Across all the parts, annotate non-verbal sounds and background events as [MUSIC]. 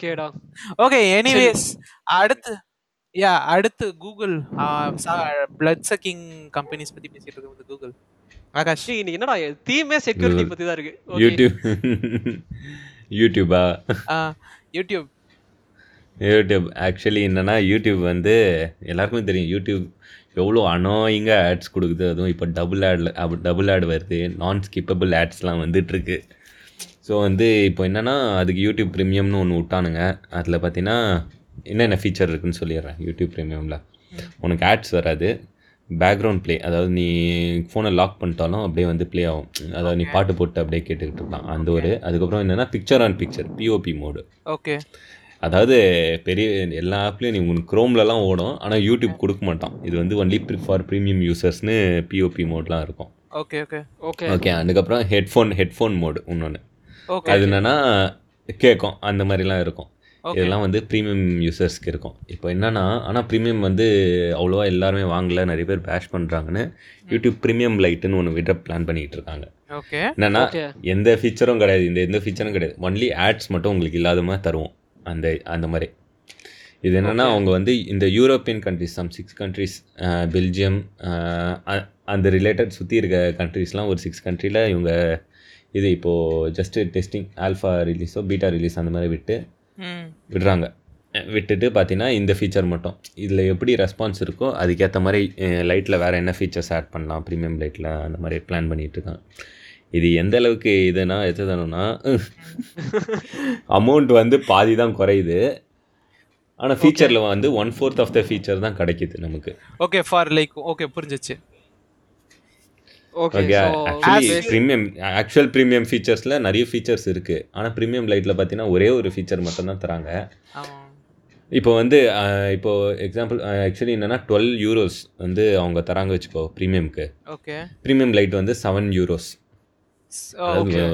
ஓகேடா okay anyways அடுத்து யா அடுத்து கூகுள் பிளட் சக்கிங் கம்பெனிஸ் பத்தி பேசிட்டு இருக்கோம். கூகுள் ஆகாஷ். இன்னைக்கு என்னடா தீமே செக்யூரிட்டி பத்தி தான் இருக்கு. Okay. யூடியூப் யூடியூபா யூடியூப் யூடியூப் ஆக்சுவலி என்னன்னா யூடியூப் வந்து எல்லாருக்குமே தெரியும். யூடியூப் எவ்வளோ அனாயிங்காக ஆட்ஸ் கொடுக்குது. அதுவும் இப்போ டபுள் ஆடில் டபுள் ஆட் வருது. நான் ஸ்கிப்பபிள் ஆட்ஸ்லாம் வந்துட்டுருக்கு. ஸோ வந்து இப்போ என்னென்னா அதுக்கு யூடியூப் ப்ரீமியம்னு ஒன்று விட்டானுங்க. அதில் பார்த்தீங்கன்னா என்னென்ன ஃபீச்சர் இருக்குன்னு சொல்லிடுறேன் யூடியூப் ப்ரீமியமில் உனக்கு ஆட்ஸ் வராது. பேக்ரவுண்ட் ப்ளே அதாவது நீ ஃபோனை லாக் பண்ணிட்டாலும் அப்படியே வந்து ப்ளே ஆகும். அதாவது நீ பாட்டு போட்டு அப்படியே கேட்டுக்கிட்டு இருக்கலாம். அந்த ஒரு அதுக்கப்புறம் என்னென்னா picture on picture P O P mode okay அதாவது பெரிய எல்லா ஆப்லேயும் நீ உனக்கு க்ரோம்லலாம் ஓடும் ஆனால் யூடியூப் கொடுக்க மாட்டான். இது வந்து ஒன்லி ஃபார் ப்ரீமியம் யூசர்ஸ்னு பிஓபி மோட்லாம் இருக்கும். ஓகே ஓகே ஓகே ஓகே அதுக்கப்புறம் ஹெட்ஃபோன் ஹெட்ஃபோன் மோடு இன்னொன்று அது என்னன்னா கேட்கும் அந்த மாதிரிலாம் இருக்கும். Okay. இதெல்லாம் வந்து ப்ரீமியம் யூசர்ஸ்க்கு இருக்கும். இப்போ என்னன்னா ஆனால் ப்ரீமியம் வந்து அவ்வளோவா எல்லாருமே வாங்கல. நிறைய பேர் பேஷ் பண்ணுறாங்கன்னு யூடியூப் ப்ரீமியம் லைட்டுன்னு ஒன்று விட பிளான் பண்ணிட்டு இருக்காங்க. ஓகே என்னன்னா Okay. எந்த ஃபீச்சரும் கிடையாது. இந்த எந்த ஃபீச்சரும் கிடையாது. ஒன்லி ஆட்ஸ் மட்டும் உங்களுக்கு இல்லாத மாதிரி தருவோம். அந்த அந்த மாதிரி. இது என்னன்னா அவங்க வந்து இந்த European countries some six countries Belgium அந்த ரிலேட்டட் சுற்றி இருக்க கண்ட்ரீஸ்லாம் ஒரு சிக்ஸ் கண்ட்ரியில் இவங்க இது இப்போது ஜஸ்ட்டு டெஸ்டிங் ஆல்ஃபா ரிலீஸோ பீட்டா ரிலீஸ் அந்த மாதிரி விட்டு விடுறாங்க. விட்டுட்டு பார்த்தீங்கன்னா இந்த ஃபீச்சர் மட்டும். இதில் எப்படி ரெஸ்பான்ஸ் இருக்கோ அதுக்கேற்ற மாதிரி லைட்டில் வேறு என்ன ஃபீச்சர்ஸ் ஆட் பண்ணலாம் ப்ரீமியம் லைட்டில் அந்த மாதிரி பிளான் பண்ணிட்டு இருக்காங்க இது எந்த அளவுக்கு இதுனா எது தரணும்னா அமௌண்ட் வந்து பாதி தான் குறையுது. ஆனால் ஃபீச்சரில் வந்து one fourth of the feature தான் கிடைக்குது நமக்கு. ஓகே ஃபார் லைக் ஓகே புரிஞ்சிச்சு. Okay actually premium actual premium ஃபீச்சர்ஸில் நிறைய ஃபீச்சர்ஸ் இருக்குது ஆனால் ப்ரீமியம் லைட்டில் பார்த்தீங்கன்னா ஒரே ஒரு ஃபீச்சர் மட்டும் தான் தராங்க இப்போ வந்து இப்போ எக்ஸாம்பிள் ஆக்சுவலி என்னன்னா டுவெல் யூரோஸ் வந்து அவங்க தராங்க வச்சுக்கோ ப்ரீமியம்க்கு ஓகே ப்ரீமியம் லைட் வந்து seven euros okay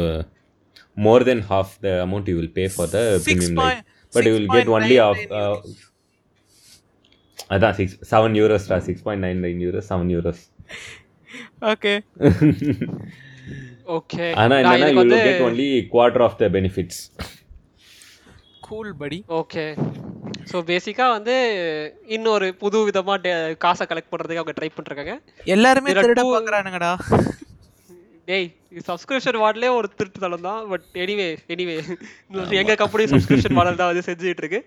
more than half the amount you will pay for the premium lite but you will get only of 6.99 அதான் six seven யூரோஸ்டா six point nine nine euros seven euros okay okay நான் என்னன்னா you will get only quarter of the benefits cool படி okay so பேசிக்காக வந்து இன்னொரு புது விதமாக டே காசை கலெக்ட் பண்ணுறதுக்கு அவங்க ட்ரை பண்ணிருக்காங்க எல்லாருமே திருட பாக்குறானுங்கடா டேய் சப்ஸ்கிரிப்ஷன் மாடலே ஒரு திருட்டு தளம் தான். பட் எனிவே எனிவே எங்க கம்பெனி சப்ஸ்கிரிப்ஷன் மாடல் தான் வந்து செஞ்சுட்டு இருக்கு.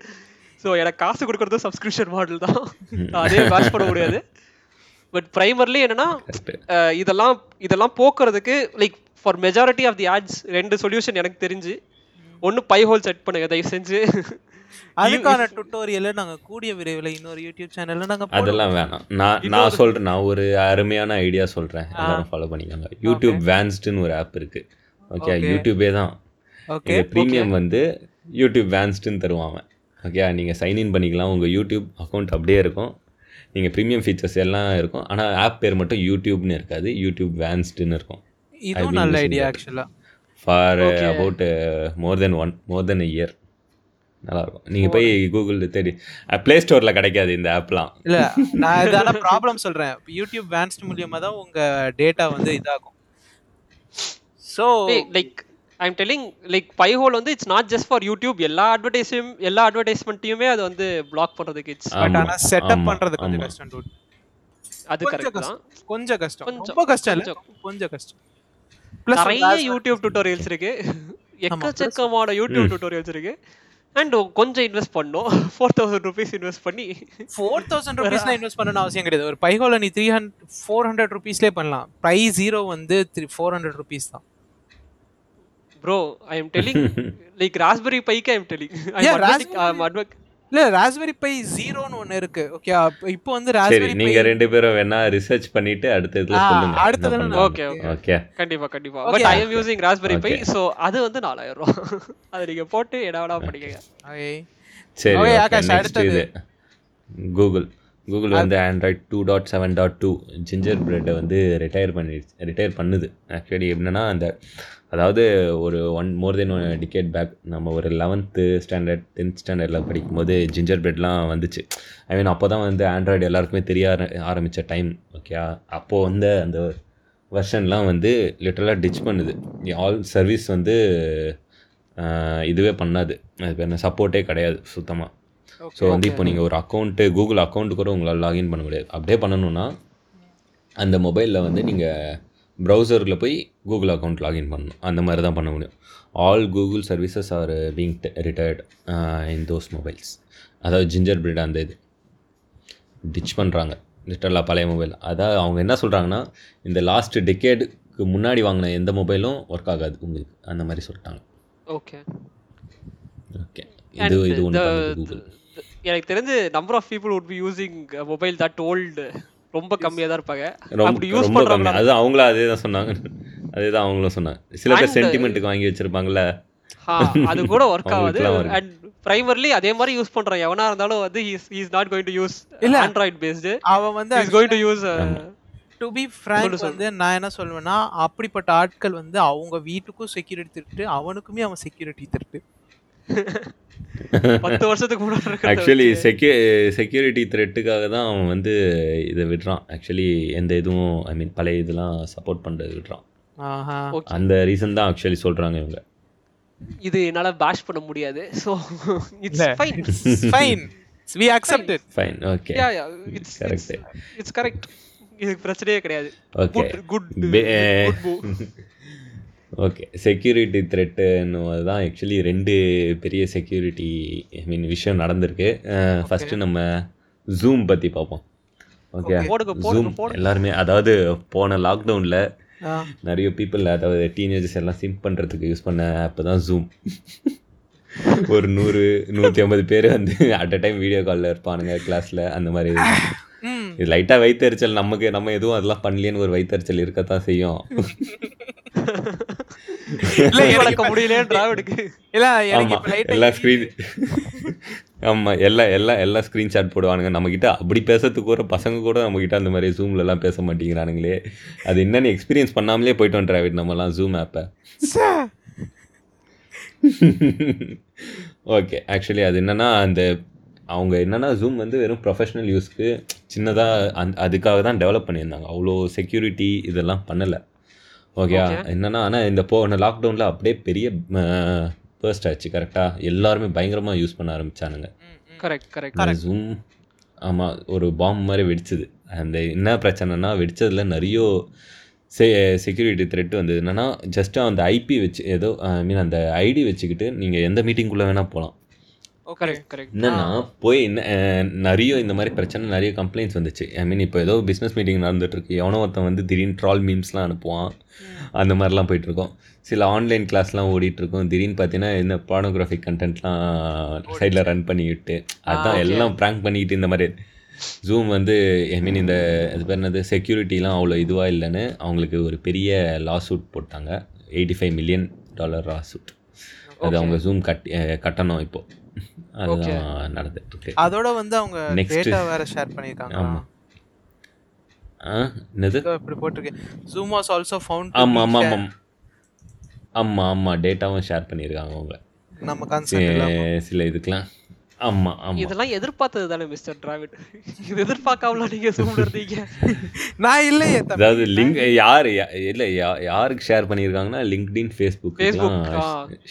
ஸோ எனக்கு காசு கொடுக்கறதும் சப்ஸ்கிரிப்ஷன் மாடல் தான். [LAUGHS] அதே வாட்ச் பண்ண முடியாது. பட் பிரைமர்லி என்னன்னா அஹ், இதெல்லாம் இதெல்லாம் போக்குறதுக்கு like for majority of the ads ரெண்டு சொல்யூஷன் எனக்கு தெரிஞ்சு. ஒன்று பை ஹோல் செட் பண்ணுங்க தயவு செஞ்சு. அதுக்கான [LAUGHS] டுட்டோரியல் நாங்க கூடிய விரைவில் இன்னொரு யூடியூப் சேனல்ல நாங்க. அதெல்லாம் வேணாம். நான் நான் சொல்கிறேன் நான் ஒரு அருமையான ஐடியா சொல்கிறேன் எல்லாரும் ஃபாலோ பண்ணிக்கோங்க. யூடியூப் வேன்ஸ்டுன்னு ஒரு ஆப் இருக்குது ஓகே Okay. யூடியூபே தான். ஓகே ப்ரீமியம் வந்து யூடியூப் வேன்ஸ்டுன்னு தருவாங்க. ஓகே நீங்கள் சைன்இன் பண்ணிக்கலாம். உங்கள் யூடியூப் அக்கௌண்ட் அப்படியே இருக்கும். நீங்கள் ப்ரீமியம் ஃபீச்சர்ஸ் எல்லாம் இருக்கும். ஆனால் ஆப் பேர் மட்டும் யூடியூப்னு இருக்காது. யூடியூப் வேன்ஸ்டுன்னு இருக்கும். இதுவும் நல்ல ஐடியா that. ஆக்சுவலா for. About more than one more than year நல்லாயிருக்கும். நீங்கள் போய் கூகுள் தேடி ப்ளே ஸ்டோரில் கிடைக்காது இந்த ஆப்லாம் இல்ல நான் [LAUGHS] இதான ப்ராப்ளம் சொல்றேன். இப்ப யூடியூப் வேன்ஸ்ட் மூலியமா தான் உங்க டேட்டா வந்து இதாகும். So like I'm telling like by whole வந்து it's not just for YouTube எல்லா அட்வர்டைஸையும் எல்லா அட்வர்டைஸ்மெண்ட்டையுமே அது வந்து பிளாக் பண்றதுக்கு இட்ஸ் பட் ஆனா செட்டப் பண்றது கொஞ்சம். கஷ்டம் dude. அது கொஞ்சம் கரெக்ட் தான். கஷ்டம் கொஞ்சம் கஷ்டம். கொஞ்சம், ரொம்ப கஷ்டம் இல்ல? கொஞ்சம். கஷ்டம். பிளஸ் நிறைய யூடியூப் டுட்டோரியல்ஸ் இருக்கு. [LAUGHS] எக்கச்சக்கமான யூடியூப் டுட்டோரியல்ஸ் இருக்கு. அண்ட் கொஞ்சம் இன்வெஸ்ட் பண்ணோம். ஃபோர் தௌசண்ட் ருபீஸ் இன்வெஸ்ட் பண்ணி. ஃபோர் தௌசண்ட் ருபீஸ்ல இன்வெஸ்ட் பண்ணணும் அவசியம் கிடையாது. ஒரு பைகோல நீ த்ரீ ஹண்ட்ரட் ஃபோர் ஹண்ட்ரட் ருபீஸ்லேயே பண்ணலாம். ப்ரைஸ் ஜீரோ வந்து த்ரீ ஃபோர் ஹண்ட்ரட் ருபீஸ் தான். Bro I am telling like raspberry bike I am Raspberry- இல்ல ராஸ்பெரி பை ஜீரோன்னு ஒன்னு இருக்கு. ஓகே இப்போ வந்து ராஸ்பெரி நீங்க ரெண்டு பேரும் வேணா ரிசர்ச் பண்ணிட்டு அடுத்த இதுல சொல்லுங்க. அடுத்ததுல ஓகே. ஓகே. ஓகே. கண்டிப்பா கண்டிப்பா. Okay. But I am using raspberry pi Okay. So அது வந்து நாலாயிரம் ரூபா. [LAUGHS] அது நீங்க போட்டு வேணா பண்ணிக்கங்க. ஓகே சரி Okay, ஓகே ஆகாஷ், அடுத்தது. கூகுள் கூகுள் வந்து Android two dot seven dot two ginger பிரெட்டை வந்து ரிட்டையர் பண்ணி ரிட்டையர் பண்ணுது. ஆக்சுவலி எப்படின்னா அந்த அதாவது ஒரு one more than one decade back நம்ம ஒரு லெவன்த்து ஸ்டாண்டர்ட் டென்த் ஸ்டாண்டர்டில் படிக்கும்போது ஜிஞ்சர் பிரெட்லாம் வந்துச்சு. ஐ மீன் அப்போ தான் வந்து ஆண்ட்ராய்டு எல்லாருக்குமே தெரிய ஆர- ஆரம்பிச்ச டைம் ஓகே அப்போது வந்து அந்த வெர்ஷன்லாம் வந்து லிட்டரலாக டிச் பண்ணுது. ஆல் சர்வீஸ் வந்து இதுவே பண்ணாது. அது பேர் என்ன? சப்போர்ட்டே கிடையாது சுத்தமாக ஸோ வந்து இப்போ நீங்கள் ஒரு அக்கௌண்ட்டு கூகுள் அக்கௌண்ட்டு கூட உங்களால் லாகின் பண்ண முடியாது. அப்படியே பண்ணணும்னா அந்த மொபைலில் வந்து நீங்கள் ப்ரௌசரில் போய் கூகுள் அக்கௌண்ட் லாகின் பண்ணணும். அந்த மாதிரி தான் பண்ண முடியும். All Google services are being retired in those mobiles அதாவது ஜிஞ்சர் பிரிட் அந்த இது. டிச் பண்ணுறாங்க லிட்டரலாக பழைய மொபைல் அதாவது அவங்க என்ன சொல்கிறாங்கன்னா இந்த லாஸ்ட் டெக்கேடுக்கு முன்னாடி வாங்கின எந்த மொபைலும் ஒர்க் ஆகாது உங்களுக்கு. அந்த மாதிரி சொல்லிட்டாங்க. ஓகே ஓகே இது And இது ஒன்று எனக்கு தெரிஞ்சு number of people would be using mobile that old ரொம்ப கம்மியா தான் இருப்பாங்க. அப்படி யூஸ் பண்றவங்க அது அவங்களும் அதே தான் சொன்னாங்க. அதே தான் அவங்களும் சொன்னாங்க. சில பேர் And- சென்டிமெண்ட்டுக்கு வாங்கி வச்சிருப்பாங்கல்ல. அது கூட ஒர்க் ஆகாது. அண்ட் பிரைமர்லி அதே மாதிரி யூஸ் பண்றான். எவனா இருந்தாலும் வந்து is not going to use இல்ல. ஆண்ட்ராய்ட் பேஸ்டு அவன் வந்து is going to use to be frank. வந்து நான் என்ன சொல்லுவேன்னா அப்படிப்பட்ட ஆட்கள் வந்து அவங்க வீட்டுக்கும் செக்யூரிட்டி திருட்டு அவனுக்குமே அவன் செக்யூரிட்டி திருட்டு. [LAUGHS] பத்து வருஷத்துக்கு முன்னாடி ஆக்சுவலி. செக்யூ செக்யூரிட்டி த்ரெட்டுக்காக தான் அவன் வந்து இதை விடுறான். ஆக்சுவலி எந்த இதுவும் ஐ மீன் பழைய இதெல்லாம் சப்போர்ட் பண்ணுறது விடுறான். அந்த ரீசன் தான் ஆக்சுவலி சொல்கிறாங்க இவங்க. இது என்னால பேஷ் பண்ண முடியாது. So it's. Fine fine we accept it fine okay yeah yeah it's Correct. It's correct இதுக்கு பிரச்சனையே கிடையாது. Okay good good okay security த்ரெட்டுன்னு தான் ஆக்சுவலி ரெண்டு பெரிய செக்யூரிட்டி ஐ மீன் விஷயம் நடந்திருக்கு. ஃபஸ்ட்டு நம்ம ஜூம் பற்றி பார்ப்போம். Okay Zoom. எல்லாருமே அதாவது போன லாக்டவுனில் நிறைய பீப்புள் அதாவது டீனேஜர்ஸ் எல்லாம் சிம் பண்ணுறதுக்கு யூஸ் பண்ண ஆப் தான் ஜூம் [LAUGHS] ஒரு நூறு நூற்றி ஐம்பது பேர் வந்து அட் அ டைம் வீடியோ காலில் இருப்பானுங்க கிளாஸில் அந்த மாதிரி. இது லைட்டாக வைத்தறிச்சல் நமக்கு நம்ம எதுவும் அதெல்லாம் பண்ணலையேன்னு ஒரு வைத்தறிச்சல் இருக்கத்தான் செய்யும். [LAUGHS] இல்ல எனக்கு வளர்க்க முடியலையே டிராவிடுக்கு இல்ல எனக்கு ஆமா. இப்ப லைட்டா எல்லா ஸ்க்ரீன் ஆமா எல்லா எல்லா எல்லா ஸ்க்ரீன்ஷாட் போடுவானுங்க. நம்மக்கிட்ட அப்படி பேசுறதுக்கு கூட பசங்க கூட நம்மக்கிட்ட அந்த மாதிரி ஜூம்ல எல்லாம் பேச மாட்டேங்கிறானுங்களே. அது என்னன்னு எக்ஸ்பீரியன்ஸ் பண்ணாமலே போயிட்டோம் டிராவிட் நம்மலாம் ஜூம் ஆப்பை ஓகே ஆக்சுவலி அது என்னன்னா அந்த அவங்க என்னன்னா ஜூம் வந்து வெறும் ப்ரொஃபஷனல் யூஸ்க்கு சின்னதாக அந் அதுக்காக தான் டெவலப் பண்ணியிருந்தாங்க. அவ்வளோ செக்யூரிட்டி இதெல்லாம் பண்ணலை. ஓகே. Okay. என்னன்னா ஆனால் இந்த போன லாக்டவுனில் அப்படியே பெரிய பர்ஸ்ட் ஆச்சு கரெக்டாக எல்லாருமே பயங்கரமாக யூஸ் பண்ண ஆரம்பிச்சானுங்க. கரெக்ட் கரெக்ட் ஜூம் ஆமாம் ஒரு பாம்பு மாதிரி வெடிச்சது. அந்த என்ன பிரச்சனைனா வெடிச்சதுல நிறைய செ செக்யூரிட்டி த்ரெட் வந்தது. என்னன்னா ஜஸ்ட் அந்த ஐபி வச்சு ஏதோ ஐ மீன் அந்த ஐடி வச்சுக்கிட்டு நீங்கள் எந்த மீட்டிங்குள்ளே வேணால் போகலாம் என்னன்னா போய் நிறைய இந்த மாதிரி பிரச்சனை நிறைய கம்ப்ளைண்ட்ஸ் வந்துச்சு. ஐ மீன் இப்போ ஏதோ பிஸ்னஸ் மீட்டிங் நடந்துட்டு இருக்கு எவனோ ஒருத்தன் வந்து திடீர்னு ட்ரால் மீம்ஸ்லாம் அனுப்புவான். அந்த மாதிரிலாம் போயிட்டு இருக்கோம் சில ஆன்லைன் கிளாஸ்லாம் ஓடிட்டு இருக்கும் திடீர்னு பார்த்தீங்கன்னா இந்த ப்ரானோகிராஃபிக் கண்டென்ட்லாம் சைடில் ரன் பண்ணிக்கிட்டு அதான். எல்லாம் ப்ராங்க் பண்ணிக்கிட்டு இந்த மாதிரி. ஜூம் வந்து ஐ மீன் இந்த அது பேர் என்னது செக்யூரிட்டிலாம் அவ்வளோ இதுவாக இல்லைன்னு அவங்களுக்கு ஒரு பெரிய லாசூட் போட்டாங்க. Eighty five million dollar lawsuit அது அவங்க ஜூம் கட்டி அஹ், கட்டணும் இப்போ. அதுதான் நடந்துட்டு இருக்கு அதோட வந்து அவங்க. டேட்டா வேற ஷேர் பண்ணிருக்காங்க ஆமா. ஆ என்னது? இப்படி போட்டிருக்கு. ஜூம் வாஸ் ஆல்சோ ஃபவுண்ட் ஆமாம் ஆமாம் ஆமாம் ஆமாம் ஆமாம் டேட்டாவும் ஷேர் பண்ணியிருக்காங்க அவங்க. நம்ம சி- சில இதுக்கெலாம் ஆமாம் ஆமாம் இதெல்லாம் எதிர்பார்த்தது தானே மிஸ்டர் டிராவிட் இது எதிர்பார்க்காமல நீங்க இருந்தீங்க? நான் இல்லையே அதாவது லிங்க் யார் யா- இல்ல யா- யாருக்கு ஷேர் பண்ணியிருக்காங்கன்னா லிங்க்டின் ஃபேஸ்புக்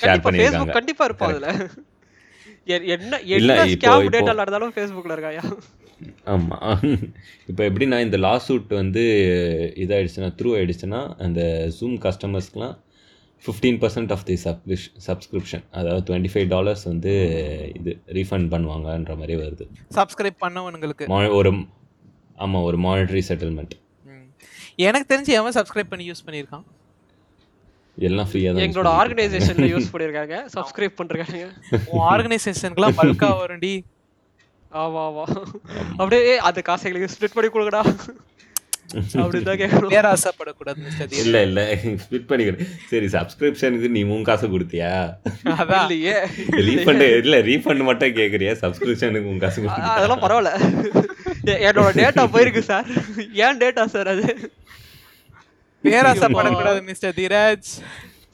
ஷேர் பண்ணியிருக்காங்க. கண்டிப்பா இருப்பா அதுல. என்ன என்ன இப்போ- ஸ்கேம் டேட்டா ஃபேஸ்புக்ல இருக்காயா ஆமாம் இப்போ எப்படின்னா இந்த லாஸ் சூட் வந்து இதாயிடுச்சுன்னா த்ரூ ஆயிடுச்சுன்னா அந்த ஜூம் கஸ்டமர்ஸ்க்குலாம் fifteen percent of the சப்ஸ்கிரிஷ் subscription அதாவது டுவெண்ட்டி ஃபைவ் டாலர்ஸ் வந்து இது ரீஃபண்ட் பண்ணுவாங்கன்ற மாதிரி வருது. சப்ஸ்கிரைப் பண்ணவனுங்களுக்கு. ஒரு ஆமாம் ஒரு மானிட்டரி செட்டில்மெண்ட். எனக்கு தெரிஞ்சு எவன் சப்ஸ்கிரைப் பண்ணி யூஸ் பண்ணியிருக்கான்? எல்லாம் ஃப்ரீயாக தான் எங்களோட ஆர்கனைசேஷன்ல யூஸ் பண்ணிருக்காங்க. சப்ஸ்கிரைப் பண்றாங்க உன் ஆர்கனைசேஷனுக்குலாம் பல்கா வரும்டி. ஆமா ஆமா. அப்படியே "ஏய், அந்த காசை எங்களுக்கு ஸ்ப்ளிட் பண்ணி கொடுங்கடா. இல்ல இல்ல. ஸ்பிட் பண்ணிக்கிறேன் சரி சப்ஸ்கிரிப்ஷனுக்கு நீ உன் காசு கொடுத்தியா? அதான். இல்லையே. ரீஃபண்ட் இல்ல ரீஃபண்ட் மட்டும் கேக்குறியா? சப்ஸ்கிரிப்ஷனுக்கு உன் காசு? அதெல்லாம் பரவாயில்ல. என்னோட டேட்டா போயிருக்கு சார் ஏன் டேட்டா சார் அது? பேராசைப்படக்கூடாது மிஸ்டர் தீரஜ்.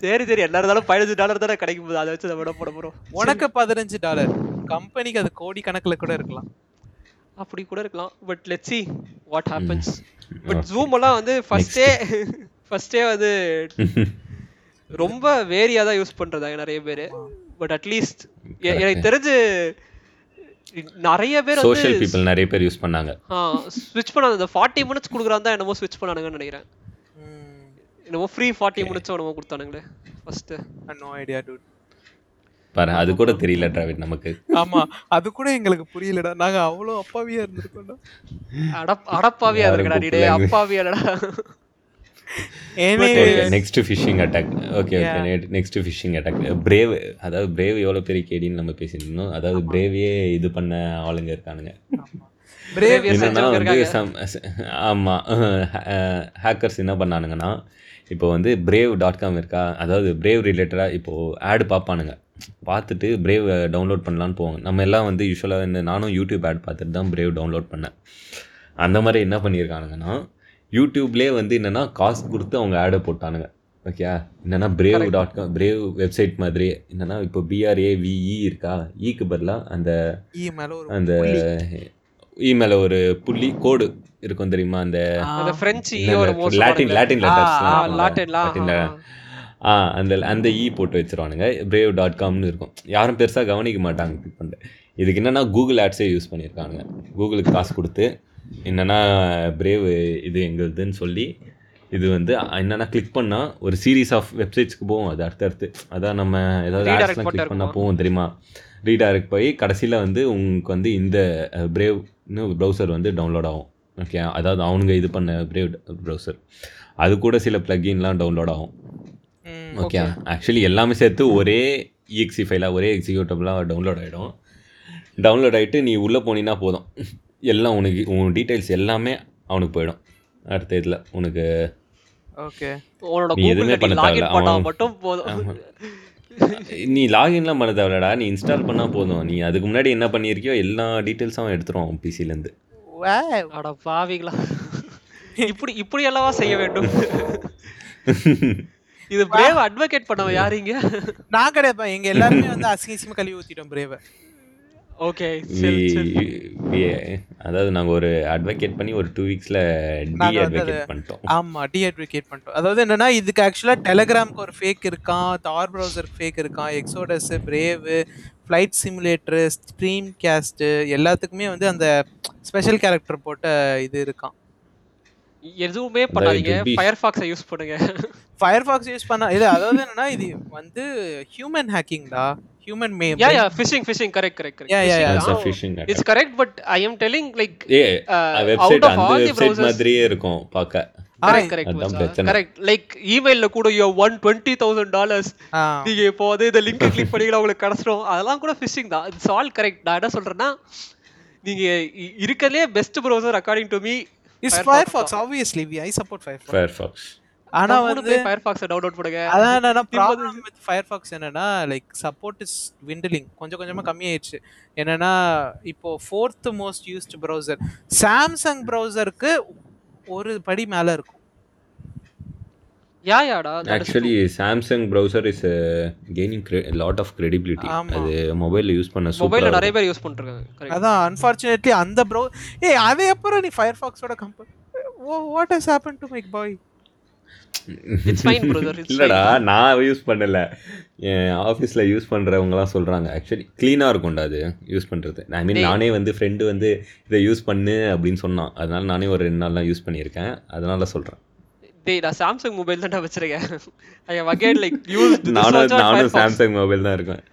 சரி சரி என்ன இருந்தாலும் பதினஞ்சு டாலர் தானே கிடைக்கும் போது. அதை வச்சு நம்ம என்ன பண்ண போறோம்? உனக்கு பதினஞ்சு டாலர் கம்பெனிக்கு அது கோடி கணக்குல கூட இருக்கலாம். அப்படி கூட இருக்கலாம். But let see what happens but Zoom எல்லாம் வந்து ஃபர்ஸ்டே ஃபர்ஸ்டே [LAUGHS] வந்து [LAUGHS] ரொம்ப வேரியா தான் யூஸ் பண்றதாங்க நிறைய பேர். பட் அட்லீஸ்ட் எனக்கு தெரிஞ்சு நிறைய பேர் சோஷியல் வந்து பீப்புள் நிறைய பேர் யூஸ் பண்ணாங்க. ஸ்விட்ச் பண்ணாங்க. இந்த ஃபார்ட்டி மினிட்ஸ் கொடுக்குறான் தான் என்னமோ ஸ்விட்ச் பண்ணானுங்கன்னு நினைக்கிறேன். என்னமோ ஃப்ரீ ஃபார்ட்டி மினிட்ஸ் என்னமோ கொடுத்தானுங்களே. ஃபர்ஸ்ட் நோ ஐடியா டூட் பாரு அது கூட தெரியல டிராவிட் நமக்கு. ஆமா அது கூட எங்களுக்கு புரியலடா. நாங்க அவ்வளவு அப்பாவியா இருந்திருக்கோம்டா. அடப் அடப்பாவியா இருக்கடா நீ. அப்பாவியாடா next phishing attack okay okay next phishing attack Brave அதாவது பிரேவ் எவ்வளோ பெரிய கேடின்னு நம்ம பேசியிருந்தோம். அதாவது பிரேவையே இது பண்ண ஆளுங்க இருக்கானுங்க. என்னன்னா செஞ்சவங்க வந்து ஆமாம் ஹேக்கர்ஸ் [LAUGHS] என்ன பண்ணானுங்கன்னா இப்போ வந்து பிரேவ் டாட் காம் இருக்கா? அதாவது பிரேவ் ரிலேட்டடாக இப்போது ஆடு பார்ப்பானுங்க. பார்த்துட்டு பிரேவ் டவுன்லோட் பண்ணலான்னு போவாங்க. நம்ம எல்லாம் வந்து யூஸ்வலாக இந்த நானும் யூடியூப் ஆட் பார்த்துட்டு தான் பிரேவ் டவுன்லோட் பண்ணேன். அந்த மாதிரி என்ன பண்ணியிருக்கானுங்கன்னா யூடியூப்லேயே வந்து என்னென்னா காசு கொடுத்து அவங்க ஆடை போட்டானுங்க. ஓகே என்னென்னா Brave dot com Brave website மாதிரி. என்னென்னா இப்போ பிஆர்ஏ விஇ இருக்கா? ஈக்கு பதிலாக அந்த E மேல ஒரு அந்த இமெயில ஒரு புள்ளி கோடு இருக்கும் தெரியுமா? அந்த அந்த பிரெஞ்சு லாட்டின் லாட்டின் ஆ அந்த அந்த இ போட்டு வச்சிருவானுங்க. பிரேவ் டாட் காம்னு இருக்கும். யாரும் பெருசாக கவனிக்க மாட்டாங்க கிளிக் பண்ணிட்டு. இதுக்கு என்னன்னா கூகுள் ஆட்ஸே யூஸ் பண்ணியிருக்கானுங்க. கூகுளுக்கு காசு கொடுத்து என்னன்னா பிரேவ் இது எங்களுதுன்னு சொல்லி இது வந்து என்னன்னா கிளிக் பண்ணால் ஒரு சீரீஸ் ஆஃப் வெப்சைட்ஸ்க்கு போகும் அது அடுத்தடுத்து. அதான் நம்ம ஏதாவது ஆட்ஸ்லாம் கிளிக் பண்ணால்? போகும் தெரியுமா? ரீடைரக்ட் போய் கடைசியில் வந்து உங்களுக்கு வந்து இந்த பிரேவ்னு ப்ரௌசர் வந்து டவுன்லோட் ஆகும். ஓகே அதாவது அவனுங்க இது பண்ண பிரேவ் ப்ரௌசர் அது கூட சில பிளகின்லாம் டவுன்லோட் ஆகும். ஓகே ஆக்சுவலி எல்லாமே சேர்த்து ஒரே இஎக்ஸி ஃபைலாக ஒரே எக்ஸிக்யூட்டபிளாக டவுன்லோட் ஆகிடும் டவுன்லோட் ஆகிட்டு நீ உள்ளே போனீங்கன்னா போதும். எல்லாம் உனக்கு உன் டீட்டெயில்ஸ் எல்லாமே அவனுக்கு போயிடும். அடுத்த இதில் உனக்கு ஓகே எதுவுமே பண்ண தேவையில்ல. அவன் மட்டும் போதும். நீ லாகின்லாம் பண்ண தேவையில்லடா நீ இன்ஸ்டால் பண்ணால் போதும். நீ அதுக்கு முன்னாடி என்ன பண்ணியிருக்கியோ எல்லா டீட்டெயில்ஸும் அவன் எடுத்துருவான் பிசிலேருந்து. அட பாவிங்களா இப்படி இப்படி அல்லவா செய்ய வேண்டும்? இது பிரேவ் அட்வொகேட் பண்ணவன் யாரீங்க நான் கிடையாதுப்பா. எங்க எல்லாருமே வந்து அசிங்கசியமா கழுவி ஊத்திட்டோம் பிரேவ ஓகே we- அதாவது நாங்கள் ஒரு அட்வொகேட் பண்ணி ஒரு டூ வீக்ஸில் டி நாங்க அட்வொகேட் பண்ணிட்டோம். ஆமா டீஅட்வொகேட் பண்ணிட்டோம். அதாவது என்னன்னா இதுக்கு ஆக்சுவலா டெலகிராம்க்கு ஒரு ஃபேக் இருக்கான் தார் ப்ரௌசருக்கு ஃபேக் இருக்கான் Exodus Brave flight simulator stream cast எல்லாத்துக்குமே வந்து அந்த ஸ்பெஷல் கேரக்டர் போட்ட இது இருக்கான் எதுவுமே பண்ணாதீங்க. ஃபயர்ஃபாக்ஸை யூஸ் பண்ணுங்க. ஃபயர்ஃபாக்ஸ் யூஸ் பண்ணா இது அதாவது என்னன்னா இது வந்து human ஹேக்கிங்டா human may yeah yeah phishing phishing correct correct yeah. That's a phishing attack. It's correct but I am telling like a website அந்த வெப்சைட் மாதிரியே இருக்கும் பார்க்க. Correct correct. கரெக்ட் லைக் இமெயில்ல கூட யோ ஒன் டுவெண்ட்டி தௌசண்ட் டாலர்ஸ் நீங்க இப்போ வந்து இந்த லிங்க் கிளிக் பண்ணீங்கன்னா உங்களுக்கு கிடைச்சிடும் அதெல்லாம் கூட ஃபிஷிங் தான். இட்ஸ் ஆல் கரெக்ட் நான் என்ன சொல்றேன்னா நீங்க இருக்கறதுலே best browser according to me is Firefox obviously we I support Firefox Firefox ஆனா வந்து ஃபயர்ஃபாக்ஸை டவுன்லோட் பண்ணுங்க அதான் என்னன்னா ப்ராப்ளம் வித் ஃபயர்ஃபாக்ஸ் என்னன்னா லைக் சப்போர்ட் இஸ் விண்டலிங் கொஞ்சம் கொஞ்சமா கம்மியாயிடுச்சு. என்னன்னா இப்போ fourth most used browser Samsung ப்ரௌசருக்கு ஒரு படி மேல இருக்கும். Yeah யாடா actually Samsung browser is gaining lot of credibility ஆமா. அது மொபைலில் யூஸ் பண்ண மொபைல்ல சூப்பராக நிறைய பேர் யூஸ் பண்ணிருக்காங்க கரெக்ட் அதான் அன்ஃபார்ச்சுனேட்லி அந்த ப்ரௌ ஏய் அது எப்பறம் நீ ஃபயர்ஃபாக்ஸோட compare what has happen to Mike boy இல்லைடா நான் யூஸ் பண்ணல. என் ஆஃபீஸில் யூஸ் பண்ணுறவங்கலாம் சொல்கிறாங்க ஆக்சுவலி க்ளீனாக இருக்கும்டா அது யூஸ் பண்ணுறது ஐ மீன். நானே வந்து ஃப்ரெண்டு வந்து இதை யூஸ் பண்ணு அப்படின்னு சொன்னான். அதனால நானே ஒரு ரெண்டு நாள்லாம் யூஸ் பண்ணியிருக்கேன். அதனால சொல்கிறேன் டேய் நான் சாம்சங் மொபைல் தான் வச்சிருக்கேன் I have again like use நானும் நானும் சாம்சங் மொபைல் தான் இருக்கேன்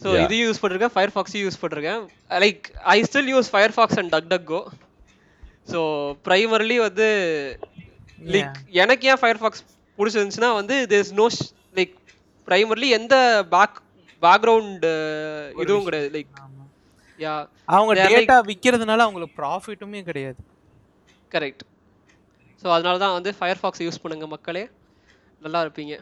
ஸோ இது யூஸ் பண்ணிருக்கேன் ஃபயர்ஃபாக்ஸையும் யூஸ் பண்ணிருக்கேன் like I still use Firefox and DuckDuckGo so primarily வந்து லைக் எனக்கு ஏன் ஃபயர்ஃபாக்ஸ் பிடிச்சிருந்துச்சுன்னா வந்து தேர்ஸ் நோ லைக் ப்ரைமர்லி எந்த பேக் பேக்ரவுண்ட் இதுவும் கிடையாது லைக் யா அவங்க டேட்டா விக்கிறதுனால அவங்களுக்கு ப்ராஃபிட்டுமே கிடையாது. கரெக்ட் ஸோ அதனால தான் வந்து ஃபயர் ஃபாக்ஸ் யூஸ் பண்ணுங்கள் மக்களே. நல்லா இருப்பீங்க.